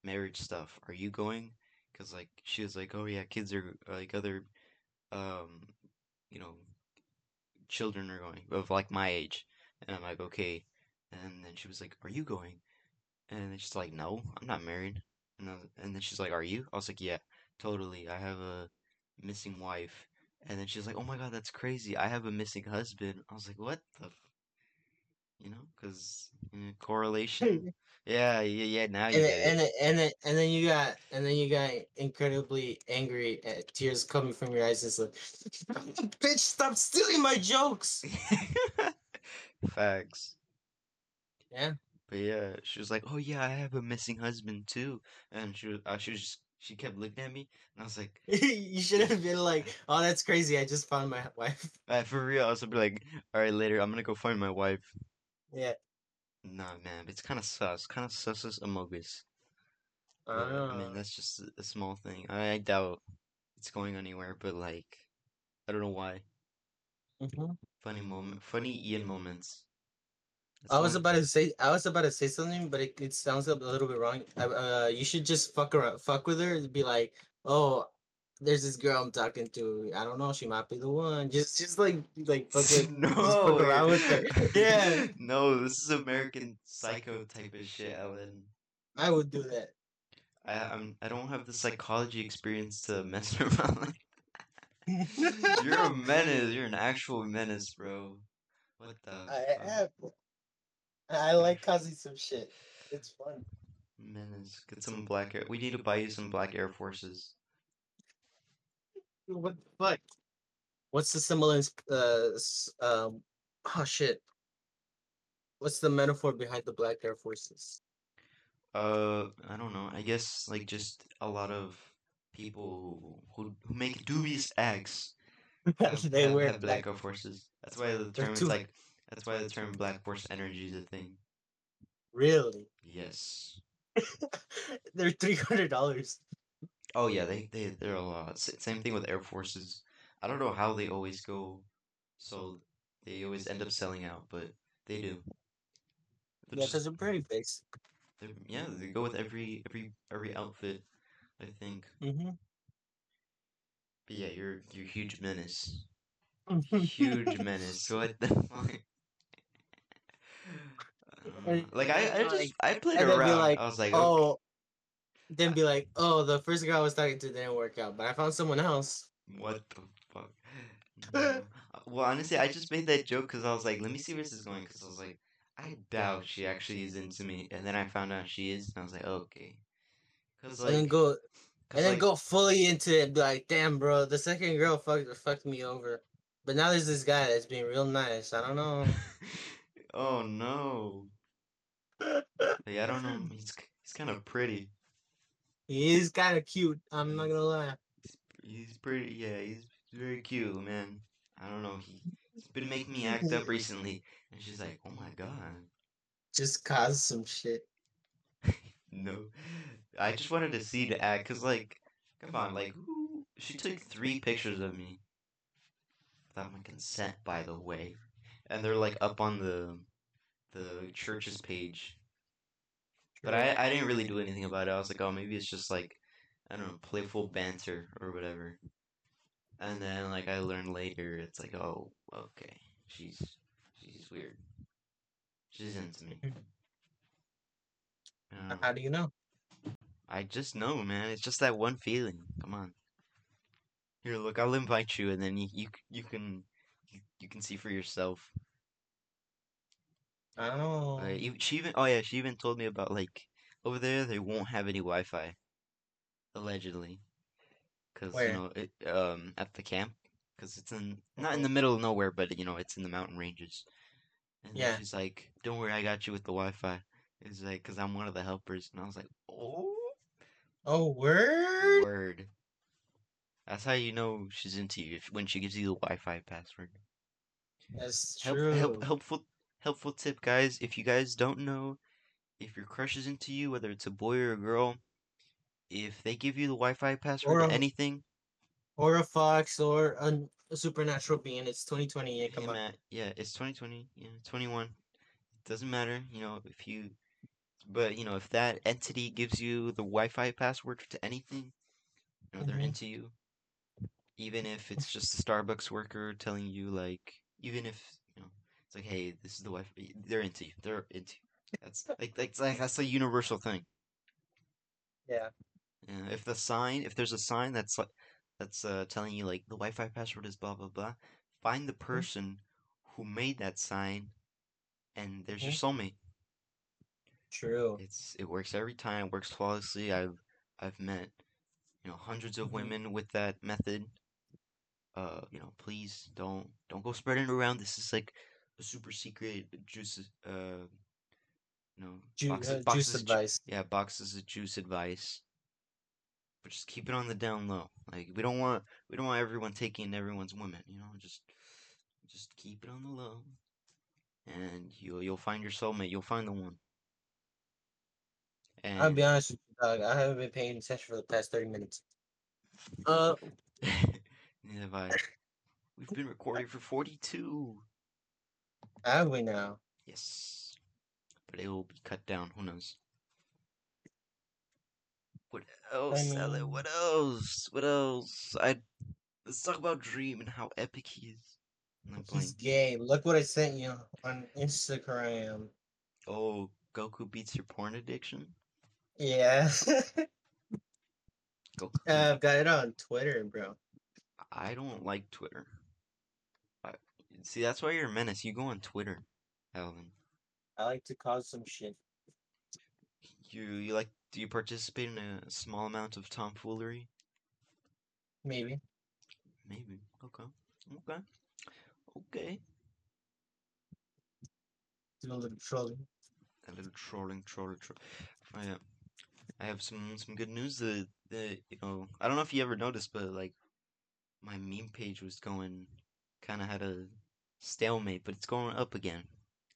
marriage stuff. Are you going? Because like she was like, oh yeah, kids are like other, um, you know, children are going of like my age. And I'm like, okay. And then she was like, are you going? And then she's like, no, I'm not married. And, was, and then she's like, are you? I was like, yeah, totally. I have a missing wife. And then she's like, "Oh my god, that's crazy! I have a missing husband." I was like, "What the?" F-? You know, because eh, correlation. yeah, yeah, yeah. Now you and get then, and then, and then and then you got and then you got incredibly angry at tears coming from your eyes. It's like, bitch, stop stealing my jokes. Facts. Yeah. But yeah, she was like, "Oh yeah, I have a missing husband too," and she was, uh, she was, just, she kept looking at me, and I was like, you should have been like, oh, that's crazy. I just found my wife. uh, "For real?" I was be like, "All right, later, I'm gonna go find my wife." Yeah. Nah, man, it's kind of sus, kind of sus as amogus. But, I mean, Ah. that's just a, small thing. I, I doubt it's going anywhere, but like, I don't know why. Mhm. Funny moment, funny Ian moments. I was about to say I was about to say something, but it, it sounds a little bit wrong. Uh, you should just fuck around, fuck with her, and be like, "Oh, there's this girl I'm talking to. I don't know, she might be the one." Just, just like, like, fucking, no, fuck around with her. Yeah, no, this is American Psycho type of shit, Ellen. I would do that. I I'm I don't have the psychology experience to mess around. like You're a menace. You're an actual menace, bro. What the? I fuck? have. I like causing some shit. It's fun. Menace. Get some black air. We need to buy you some black Air Forces. What the fuck? What's the semblance? Uh, um, oh shit. What's the metaphor behind the Black Air Forces? Uh, I don't know. I guess like just a lot of people who who make dubious acts. they have- wear have black Air Forces. That's why the term is like. That's why the term Black Force Energy is a thing. Really? Yes. They're three hundred dollars. Oh yeah, they they they're a lot. Same thing with Air Forces. I don't know how they always go, so they always end up selling out, but they do. They're Yeah, because they're pretty basic. they're- yeah, they go with every every every outfit. I think. Mm-hmm. But yeah, you're you're huge menace. Huge menace. What the fuck? And- mm-hmm. like I, I like- just I played and around. like, I was like, oh, then be like, oh, the first girl I was talking to didn't work out, but I found someone else. What the fuck? No. Well, honestly, I just made that joke because I was like, let me see where this is going. Because I was like, I doubt she actually is into me. And then I found out she is, and I was like, okay. Because and then like, go 'cause, and then like- go fully into it. And be like, damn, bro, the second girl fucked fucked me over, but now there's this guy that's being real nice. I don't know. oh no. Like, I don't know. He's he's kind of pretty. he is kind of cute. I'm not gonna lie. He's pretty. Yeah, he's very cute, man. I don't know. He he's been making me act up recently, and she's like, oh my god. Just cause some shit. No, I just wanted to see the act, cause like, come on, like, who? She took three pictures of me without my consent, by the way, and they're like up on the the church's page. But I I didn't really do anything about it. I was like, oh, maybe it's just like, I don't know, playful banter or whatever. And then like I learned later, it's like, oh, okay, she's she's weird. She's into me. Hmm. I. How do you know? I just know, man. It's just that one feeling. Come on. Here, look. I'll invite you, and then you you, you can you, you can see for yourself. You- she even oh yeah, she even told me about like over there they won't have any Wi-Fi, allegedly, because you know it um at the camp, because it's in not in the middle of nowhere, but you know it's in the mountain ranges. And Yeah. she's like, "Don't worry, I got you with the Wi-Fi." It's like, "Cause I'm one of the helpers," and I was like, "Oh." Oh, word. Word. That's how you know she's into you if, when she gives you the Wi-Fi password. That's Help, true. help, helpful, helpful tip, guys. If you guys don't know if your crush is into you, whether it's a boy or a girl, if they give you the Wi-Fi password Or to a- anything, Or a fox or a, a supernatural being. It's 2020. Yeah, come hey, on. Yeah, it's 2020, yeah, 21. It doesn't matter, you know, if you, but you know, if that entity gives you the Wi-Fi password to anything, you know, they're Mhm. into you. Even if it's just a Starbucks worker telling you, like, even if it's like, hey, this is the Wi-Fi. They're into you. They're into you. That's like, that's like that's a universal thing. Yeah. Yeah, if the sign, if there's a sign that's like, that's uh, telling you like the Wi-Fi password is blah blah blah, find the person who made that sign, and there's your soulmate. True. It's it works every time. It works flawlessly. I've I've met you know hundreds of Mhm. women with that method. Uh, you know, please don't don't go spreading around. This is like super secret juice. Uh, know, Ju- boxes, uh, boxes juice of ju- advice. yeah, boxes of juice advice. But just keep it on the down low. Like we don't want we don't want everyone taking everyone's women, You know, just just keep it on the low, and you'll you'll find your soulmate. You'll find the one. And I'll be honest with you, dog. I haven't been paying attention for the past thirty minutes. Uh, neither have I. We've been recording for 42. Have we now? Yes. But it will be cut down. Who knows? What else, Ellen? mean- What else? What else? I let's talk about Dream and how epic he is. He's gay. Look what I sent you on Instagram. Oh, Goku beats your porn addiction. Yeah. Goku. I've got it on Twitter, bro. I don't like Twitter. See, that's why you're a menace. You go on Twitter, Alvin. I like to cause some shit. You you like? Do you participate in a small amount of tomfoolery? Maybe. Maybe. Okay. Okay. Okay. Do a little trolling. A little trolling, troll, troll. I, uh, I have some some good news. The the you know I don't know if you ever noticed, but like my meme page was going, kind of had a stalemate, but it's going up again,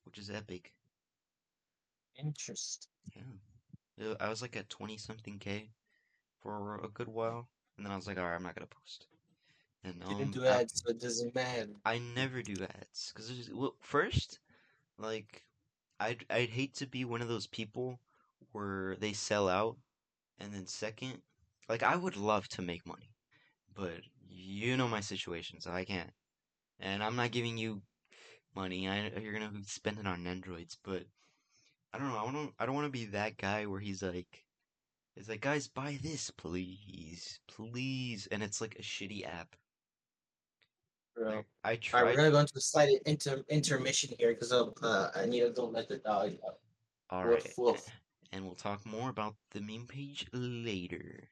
which is epic. Interest. Yeah. I was like at 20 something K for a good while. And then I was like, alright, I'm not gonna post. And Didn't um, do I, ads, so it doesn't matter. I never do ads. Because, well, first, like, I'd, I'd hate to be one of those people where they sell out. And then, second, like, I would love to make money. But you know my situation, so I can't. And I'm not giving you money. I, you're gonna spend it on androids, but I don't know. I don't. I don't want to be that guy where he's like, it's like, guys, buy this, please, please, and it's like a shitty app. Bro. Like, I All right, tried. we're gonna go into a slight inter- intermission here because uh, I need to go let the dog out. All right, and we'll talk more about the meme page later.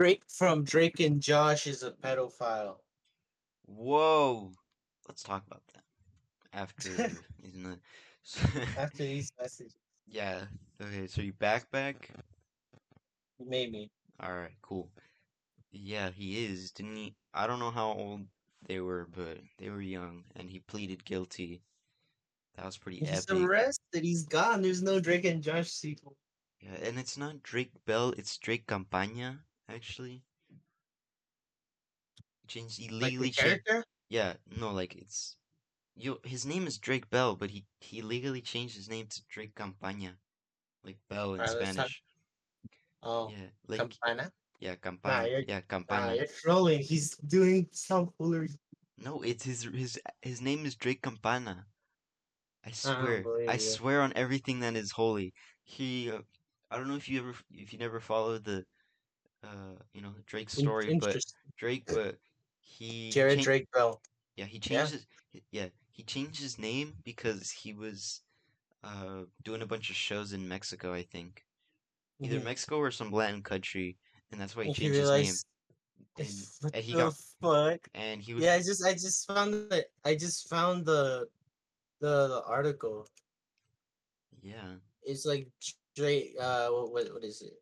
Drake from Drake and Josh is a pedophile. Whoa, let's talk about that after. After these messages, yeah. Okay. So you back back. me. All right. Cool. Yeah, he is. Didn't he? I don't know how old they were, but they were young, and he pleaded guilty. That was pretty epic. He's epic. arrested. He's gone. There's no Drake and Josh sequel. Yeah, and it's not Drake Bell, it's Drake Campana, actually. Changed he Like legally the changed. character. Yeah, no, like it's you. His name is Drake Bell, but he he legally changed his name to Drake Campaña, like Bell in Spanish. Oh, Yeah, like Campana. yeah, Campana. you're- Yeah, Ah, Campana. you're trolling. He's doing some foolery. No, it's his his his name is Drake Campana. I swear, believe I swear on everything that is holy. He, uh, I don't know if you ever if you never followed the, uh, you know Drake's story, but Drake, but he Jared chan- Drake Bell. Yeah, he Yeah. changed his yeah he changed his name because he was, uh, doing a bunch of shows in Mexico, I think, either Mhm. Mexico or some Latin country, and that's why he And he changed his name. And, What and he the got fuck? and he was Yeah, I just I just found the I just found the the, the article. yeah. It's like Drake. Uh, what what what is it?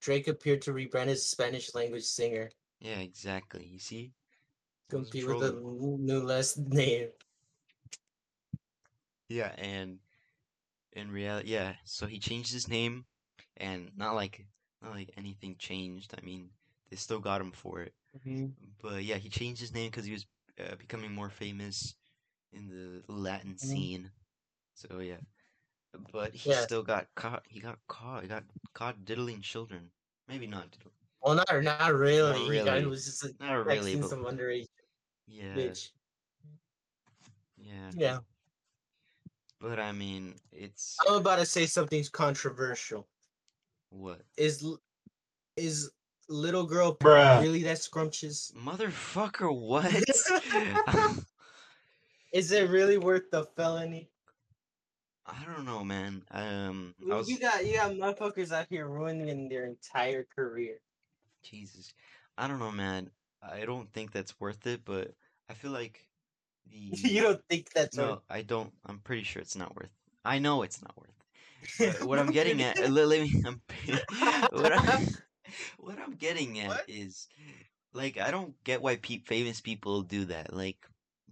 Drake appeared to rebrand his Spanish language singer, Yeah, exactly. You see? Compete with a new last name. Yeah, and in reality, yeah. So he changed his name, and not like not like anything changed. I mean, they still got him for it. But yeah, he changed his name because he was uh, becoming more famous in the Latin Mhm. scene. So yeah, but he Yeah. still got caught. He got caught. He got caught diddling children. Maybe not diddling. Well, not not really. He got, really. it was just like, Not really, but some underage yeah, bitch. yeah. Yeah, But I mean, it's I'm about to say something controversial. what Is is little girl Bruh. really that scrumptious? motherfucker. What? Is it really worth the felony? I don't know, man. Um, I You- was You got you got motherfuckers out here ruining their entire career. Jesus. I don't know, man. I don't think that's worth it, but I feel like the you don't think that's no, I don't. I'm pretty sure it's not worth. I know it's not worth. it. What I'm getting at, let, let me. I'm, what, I'm, what I'm getting at What? is, like, I don't get why pe- famous people do that. Like,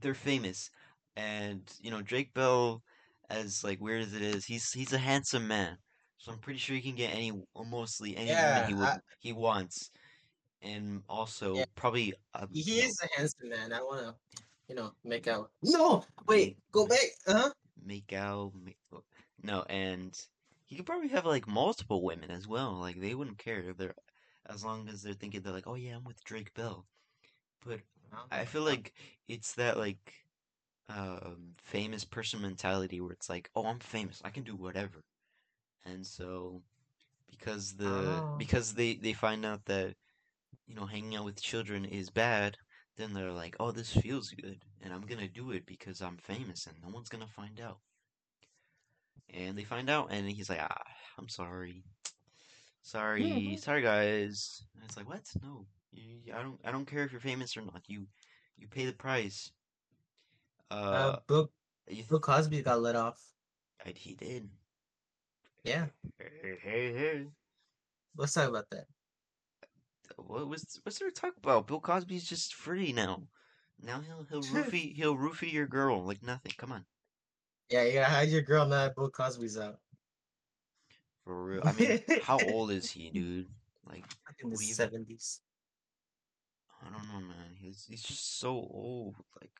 they're famous. and you know Drake Bell, as like weird as it is, he's he's a handsome man, so I'm pretty sure he can get any mostly any Yeah, woman he would I- he wants, and also Yeah. probably a, He is a handsome man. I want to, you know, make out. No, wait, go back. Huh? make out, make, oh, no, and he could probably have like multiple women as well. Like they wouldn't care if they're as long as they're thinking they're like, oh yeah, I'm with Drake Bell. But I feel like it's that like um famous person mentality where it's like, oh, I'm famous, I can do whatever. And so because the Oh. because they they find out that you know hanging out with children is bad, then they're like, oh, this feels good, and I'm gonna do it because I'm famous and no one's gonna find out. And they find out, and he's like, ah, I'm sorry. Sorry, sorry guys. And it's like, what? No, I don't. I don't care if you're famous or not. You, you pay the price. Uh, Uh, th- Bill Cosby got let off. I- he did. Yeah, Hey, hey, hey. let's talk about that. What was what's there to talk about? Bill Cosby's just free now. Now he'll he'll roofie he'll roofie your girl like nothing. Come on, Yeah, you gotta hide your girl now that Bill Cosby's out. for real. I mean, how old is he, dude? Like, In the What do you- seventies. I don't know, man. He's he's just so old. Like,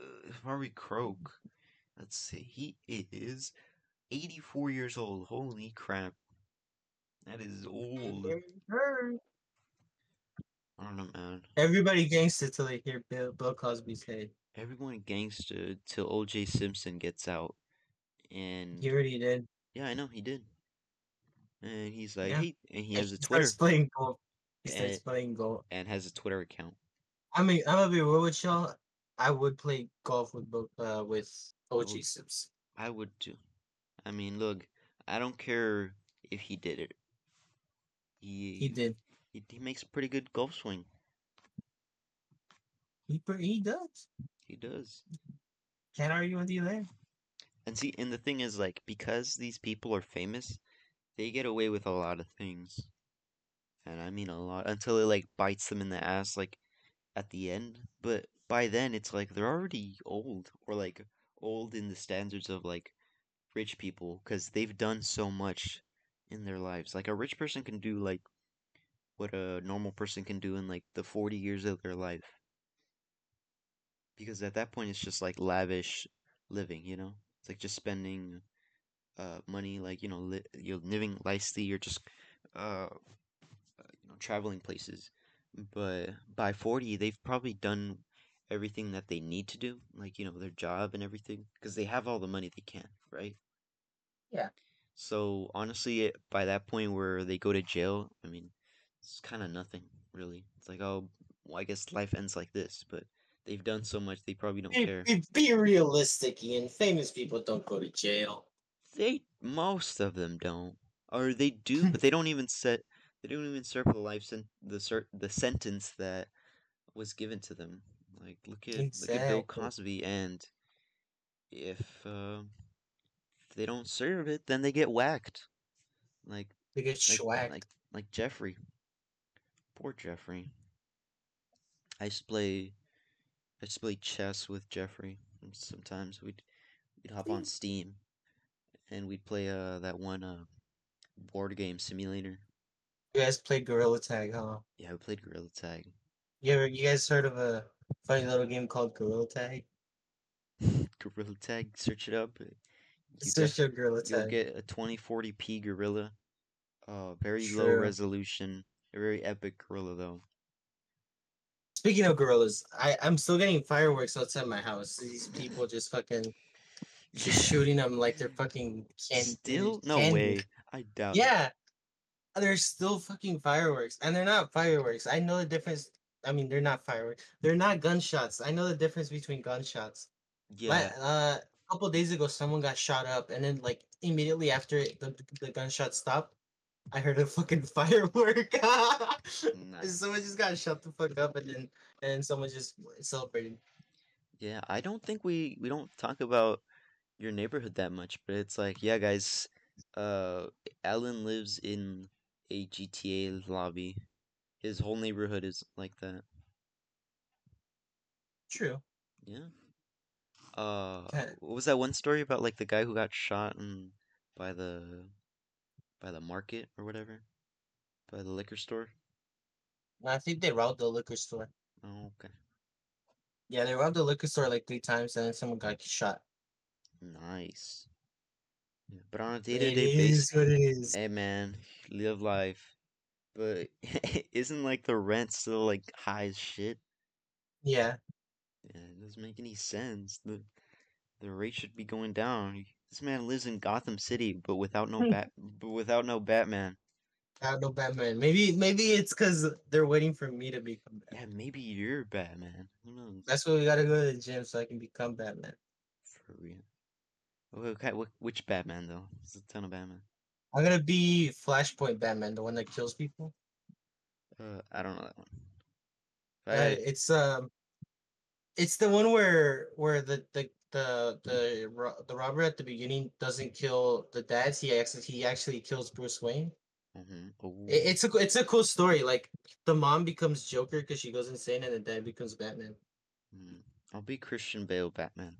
uh, Harvey Croak. Let's see. He is 84 years old. Holy crap. That is old. I don't know, man. Everybody gangster till they hear Bill, Bill Cosby's head. Everyone gangster till OJ Simpson gets out. And He already did. yeah, I know he did. And he's like, Yeah. hey, and he has a Twitter starts playing golf. He starts Eh. playing golf. and has a Twitter account. I mean, I'm gonna be real with y'all. I would play golf with both uh with OG Oh. Sips. I would too. I mean, look, I don't care if he did it. He He did. he, he makes a pretty good golf swing. He he does. He does. Can't argue with you there. And see, and the thing is, like, because these people are famous, they get away with a lot of things. And I mean a lot until it like bites them in the ass, like at the end. But by then, it's like they're already old, or like old in the standards of like rich people, because they've done so much in their lives. Like a rich person can do like what a normal person can do in like the 40 years of their life. Because at that point, it's just like lavish living, you know? It's like just spending uh money, like you know, li- you're living nicely, you're just uh, uh, you know, traveling places. But by 40, they've probably done everything that they need to do, like you know, their job and everything, because they have all the money they can, right? Yeah. So honestly, it, by that point where they go to jail, I mean, it's kind of nothing, really. It's like, oh, well, I guess life ends like this, but they've done so much, they probably don't Be, care. be, be realistic, Ian. Famous people don't go to jail. They most of them don't, or they do, but they don't even set. They don't even serve the life sen- the cer- the sentence that was given to them. Like look at look at Bill Cosby, and if uh, if they don't serve it, then they get whacked. Like They get like schwacked. like like Jeffrey. Poor Jeffrey. I used to play. I used to play chess with Jeffrey. and Sometimes we'd we'd hop on Steam, and we'd play uh that one uh board game simulator. you guys played Gorilla Tag, huh? Yeah, we played Gorilla Tag. You ever you guys heard of a funny little game called Gorilla Tag? Gorilla Tag, search it up. You Search your Gorilla you'll Tag. get a 2040p gorilla. Uh, very low resolution. A very epic gorilla though. Speaking of gorillas, I I'm still getting fireworks outside my house. These people just fucking just shooting them like they're fucking can- Still, no candy. way. I doubt. it. Yeah, there's still fucking fireworks, and they're not fireworks. I know the difference. I mean, they're not fireworks. They're not gunshots. I know the difference between gunshots. Yeah. But, uh, a couple days ago, someone got shot up, and then like immediately after it- the the gunshot stopped, I heard a fucking firework. Nice. Someone just got shut the fuck up, and then and someone just celebrated. Yeah, I don't think we we don't talk about your neighborhood that much, but it's like, yeah, guys, uh, Alan lives in a GTA lobby. His whole neighborhood is like that. True. Yeah. Uh, what was that one story about like the guy who got shot and by the by the market or whatever? By the liquor store? I think they robbed the liquor store. Oh, okay. Yeah, they robbed the liquor store like three times, and then someone got shot. Nice. But on a day-to-day basis, is what it is. hey man, live life. But isn't like the rent still like high as shit? Yeah, Yeah, it doesn't make any sense. The the rate should be going down. This man lives in Gotham City, but without no hmm. bat, but without no Batman. I don't Batman. Maybe maybe it's because they're waiting for me to become Yeah, maybe you're Batman. Who knows? That's why we gotta go to the gym so I can become Batman. For real. Okay, which Batman though? There's a ton of Batman. I'm gonna be Flashpoint Batman, the one that kills people. Uh, I don't know that one. Uh, it's um, it's the one where where the the the the the robber at the beginning doesn't kill the dads. He actually he actually kills Bruce Wayne. mhm. Ooh, It, it's a it's a cool story. Like the mom becomes Joker because she goes insane, and the dad becomes Batman. mm. I'll be Christian Bale Batman.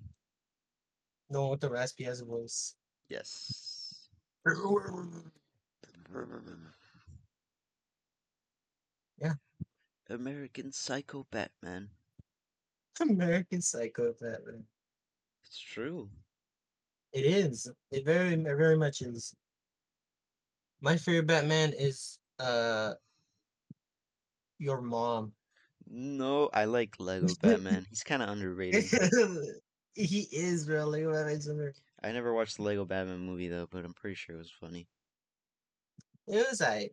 No one with the raspy ass voice. Yes. Yeah. American Psycho Batman. American Psycho Batman. It's true. It is. It very it very much is. My favorite Batman is uh your mom. No, I like Lego Batman. He's kind of underrated. he is bro. Lego Batman's under. I never watched the Lego Batman movie though, but I'm pretty sure it was funny. It was I.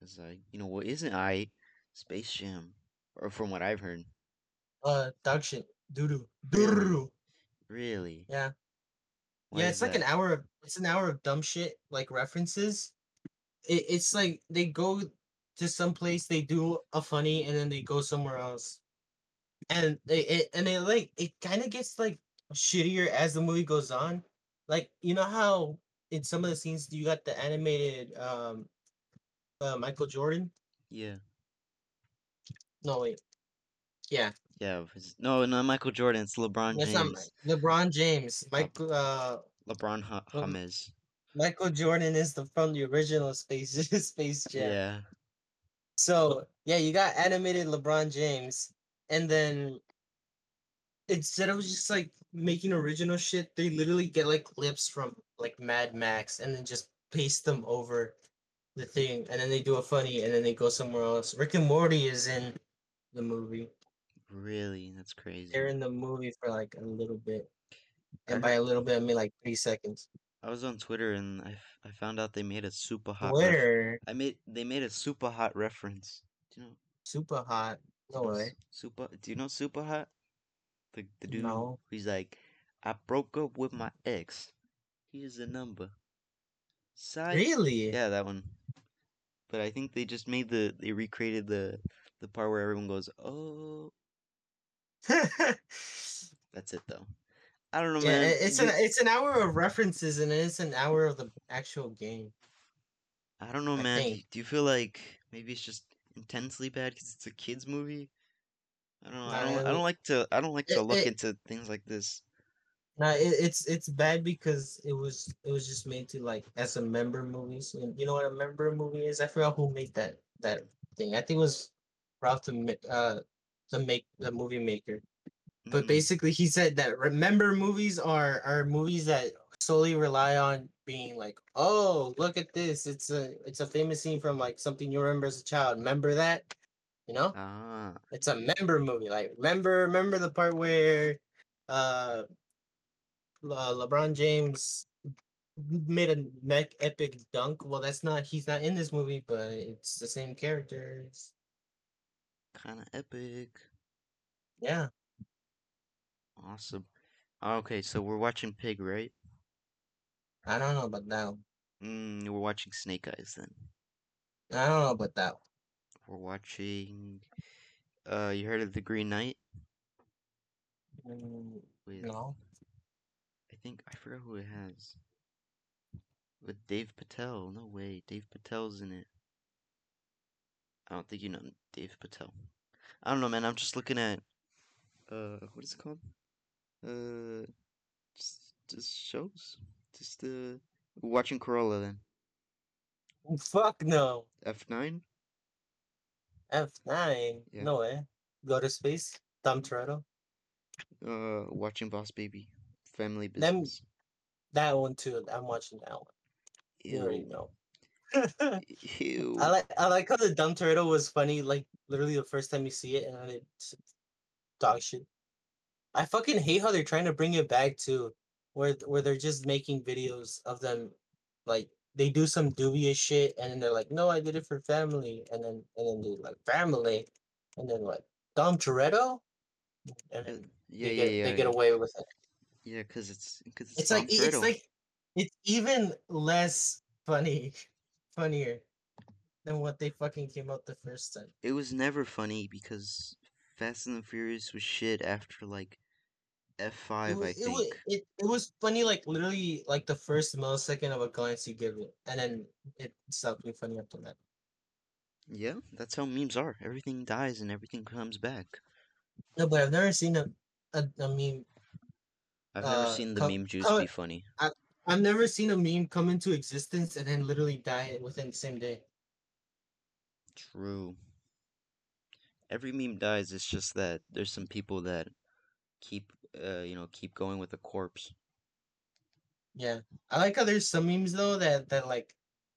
Cause like, you know what isn't I? Space Jam, or from what I've heard. Uh, dog shit. Doo doo. Really? Doo doo. Really? Yeah. Why yeah, it's like an hour of it's an hour of dumb shit like references. It, it's like they go to some place, they do a funny, and then they go somewhere else, and they it, and it like it kind of gets like shittier as the movie goes on. Like you know how in some of the scenes you got the animated um uh, Michael Jordan. Yeah. No wait, yeah, Yeah. No, no, Michael Jordan. It's LeBron not James. Mi- LeBron James. Michael uh LeBron ha- James. Michael Jordan is the from the original Space Space Jam. Yeah. So yeah, you got animated LeBron James, and then instead of just like making original shit, they literally get like clips from like Mad Max and then just paste them over the thing, and then they do a funny, and then they go somewhere else. Rick and Morty is in the movie. Really? That's crazy. They're in the movie for like a little bit, and by a little bit I mean like three seconds. I was on Twitter and I, f- I found out they made a super hot. ref- Twitter, I made they made a super hot reference. Do you know? super hot. No way. Super. Do you know super hot? The the dude. No. He's like, I broke up with my ex. Here's the number. Side. Really? Yeah, that one. But I think they just made the they recreated the the part where everyone goes, oh. That's it though. I don't know, Yeah, man. it's an it's an hour of references and it's an hour of the actual game. I don't know, I man. Think. Do you feel like maybe it's just intensely bad because it's a kids movie? I don't know. I don't. I don't like to. I don't like to look it- into things like this. No, it, it's it's bad because it was it was just made to like as a member movie. So you know what a member movie is? I forgot who made that that thing. I think it was Ralph the uh the make the movie maker. But Mm, basically, he said that remember movies are are movies that solely rely on being like, oh, look at this. It's a it's a famous scene from like something you remember as a child. Remember that? You know? ah, It's a member movie. Like remember remember the part where uh, Le- LeBron James made a neck epic dunk. Well, that's not he's not in this movie, but it's the same characters. kind of epic. Yeah. Awesome. Okay, so we're watching Pig, right? I don't know about that. One. Mm, we're watching Snake Eyes then. I don't know about that. We're watching. Uh, you heard of The Green Knight? Mm, With No. I think I forgot who it has. With Dave Patel. No way, Dave Patel's in it. I don't think you know Dave Patel. I don't know, man. I'm just looking at uh, what is it called? Uh, just, just shows. Just uh, watching Corolla then. Fuck no. F nine. Yeah. No way. Go to space. Dumb turtle? Uh, watching Boss Baby. Family Them- business. That one too. I'm watching that one. You already know. Ew. I like I like how the dumb turtle was funny. Like literally the first time you see it, and then it's dog shit. I fucking hate how they're trying to bring it back to where where they're just making videos of them, like they do some dubious shit, and then they're like, "No, I did it for family," and then and then they like family, and then like Dom Toretto, and then yeah, they yeah, get yeah. they get away with it. Yeah, cause it's cause it's, It's like Tom it's like it's even less funny, funnier than what they fucking came out the first time. it was never funny because Fast and the Furious was shit after like F It five, I was, it, was, think. it, it was funny, like literally, like the first millisecond of a glance you give it, and then it stopped being funny after that. Yeah, that's how memes are. Everything dies and everything comes back. No, but I've never seen a, a, a meme. I've never Uh, seen the meme juice be funny. I've never seen a meme come into existence and then literally die within the same day. True. Every meme dies. It's just that there's some people that keep, uh, you know, keep going with the corpse. Yeah, I like how there's some memes though that that like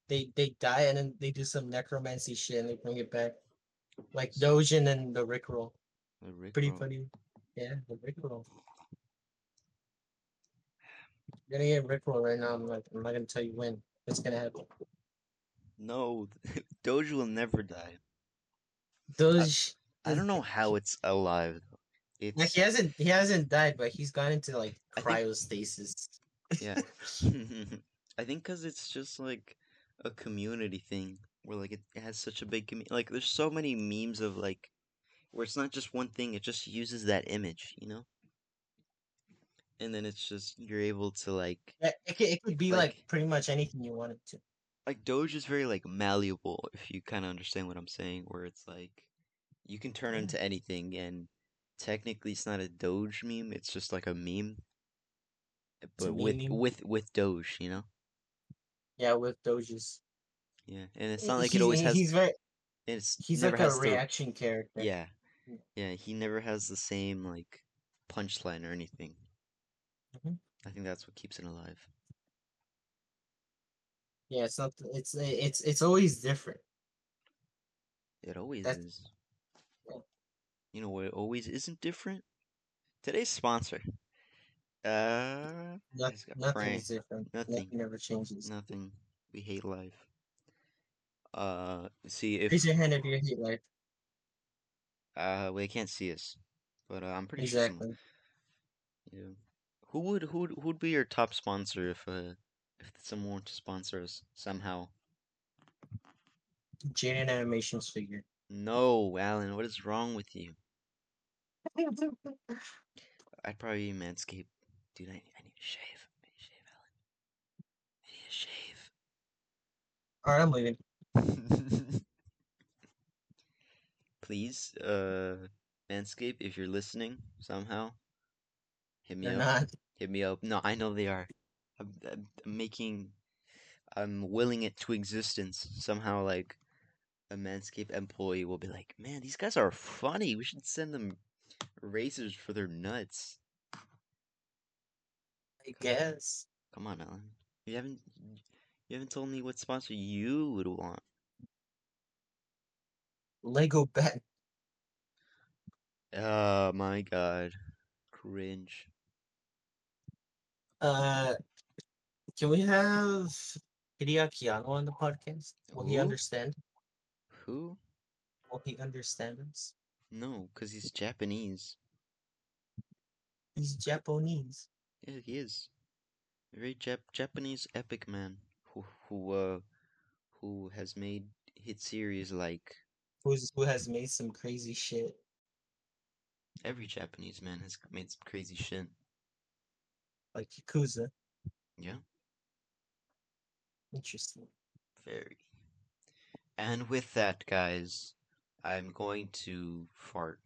they they die and then they do some necromancy shit and they bring it back, like Dojin and the Rickroll. The Rickroll. Pretty funny. Yeah, the Rickroll. I'm Gonna get Rickroll right now. I'm like, I'm not gonna tell you when it's gonna happen. No, Doge will never die. Doge, I don't know how it's alive. It's like he hasn't he hasn't died, but he's gone into like I think- cryostasis. Yeah. I think because it's just like a community thing where like it, it has such a big community. Like there's so many memes of like where it's not just one thing, it just uses that image, you know? And then it's just you're able to like Yeah, it could, it could be like, Like- pretty much anything you wanted to. like Doge is very like malleable if you kind of understand what I'm saying where it's like you can turn Yeah. into anything and technically it's not a Doge meme, it's just like a meme. But with meme. with with Doge, you know? Yeah, with Doges. Yeah. And it's not like it always has He's very it's he's like a has the- reaction character. Yeah. Yeah. Yeah, he never has the same like punchline or anything. Mhm. I think that's what keeps it alive. Yeah, it's not. It's it's it's always different. It always That's- is. You know what always isn't different? Today's sponsor. Uh Not, It's nothing is different. Nothing. Nothing never changes. nothing. We hate life. Uh see if Raise your hand if you hate life. uh well, they can't see us. But uh, I'm pretty sure Exactly. Yeah. Who would who would who'd be your top sponsor if uh if someone to sponsor us somehow? Jaiden Animations figure. No, Alan, what is wrong with you? I'd probably be Manscaped. Dude, I, need, I need to shave. I need to shave, Alan. Alright, I'm leaving. I need to shave. Please, uh, Manscaped, if you're listening somehow, hit me They're up. not. Hit me up. No, I know they are. I'm, I'm I'm making, I'm willing it to existence somehow. Like a Manscaped employee will be like, "Man, these guys are funny. We should send them razors for their nuts." I guess. Come on, Alan. You haven't, you haven't told me what sponsor you would want. Lego Bet. Oh my god, cringe. Uh, can we have Hideaki Anno on the podcast? Will he understand? Who? Will he understand us? No, cause he's Japanese. He's Japanese. Yeah, he is. A very Jap- Japanese epic man who who uh who has made hit series like Who's who has made some crazy shit. every Japanese man has made some crazy shit. Like Yakuza. Yeah, Interesting. very. And with that, guys, I'm going to fart.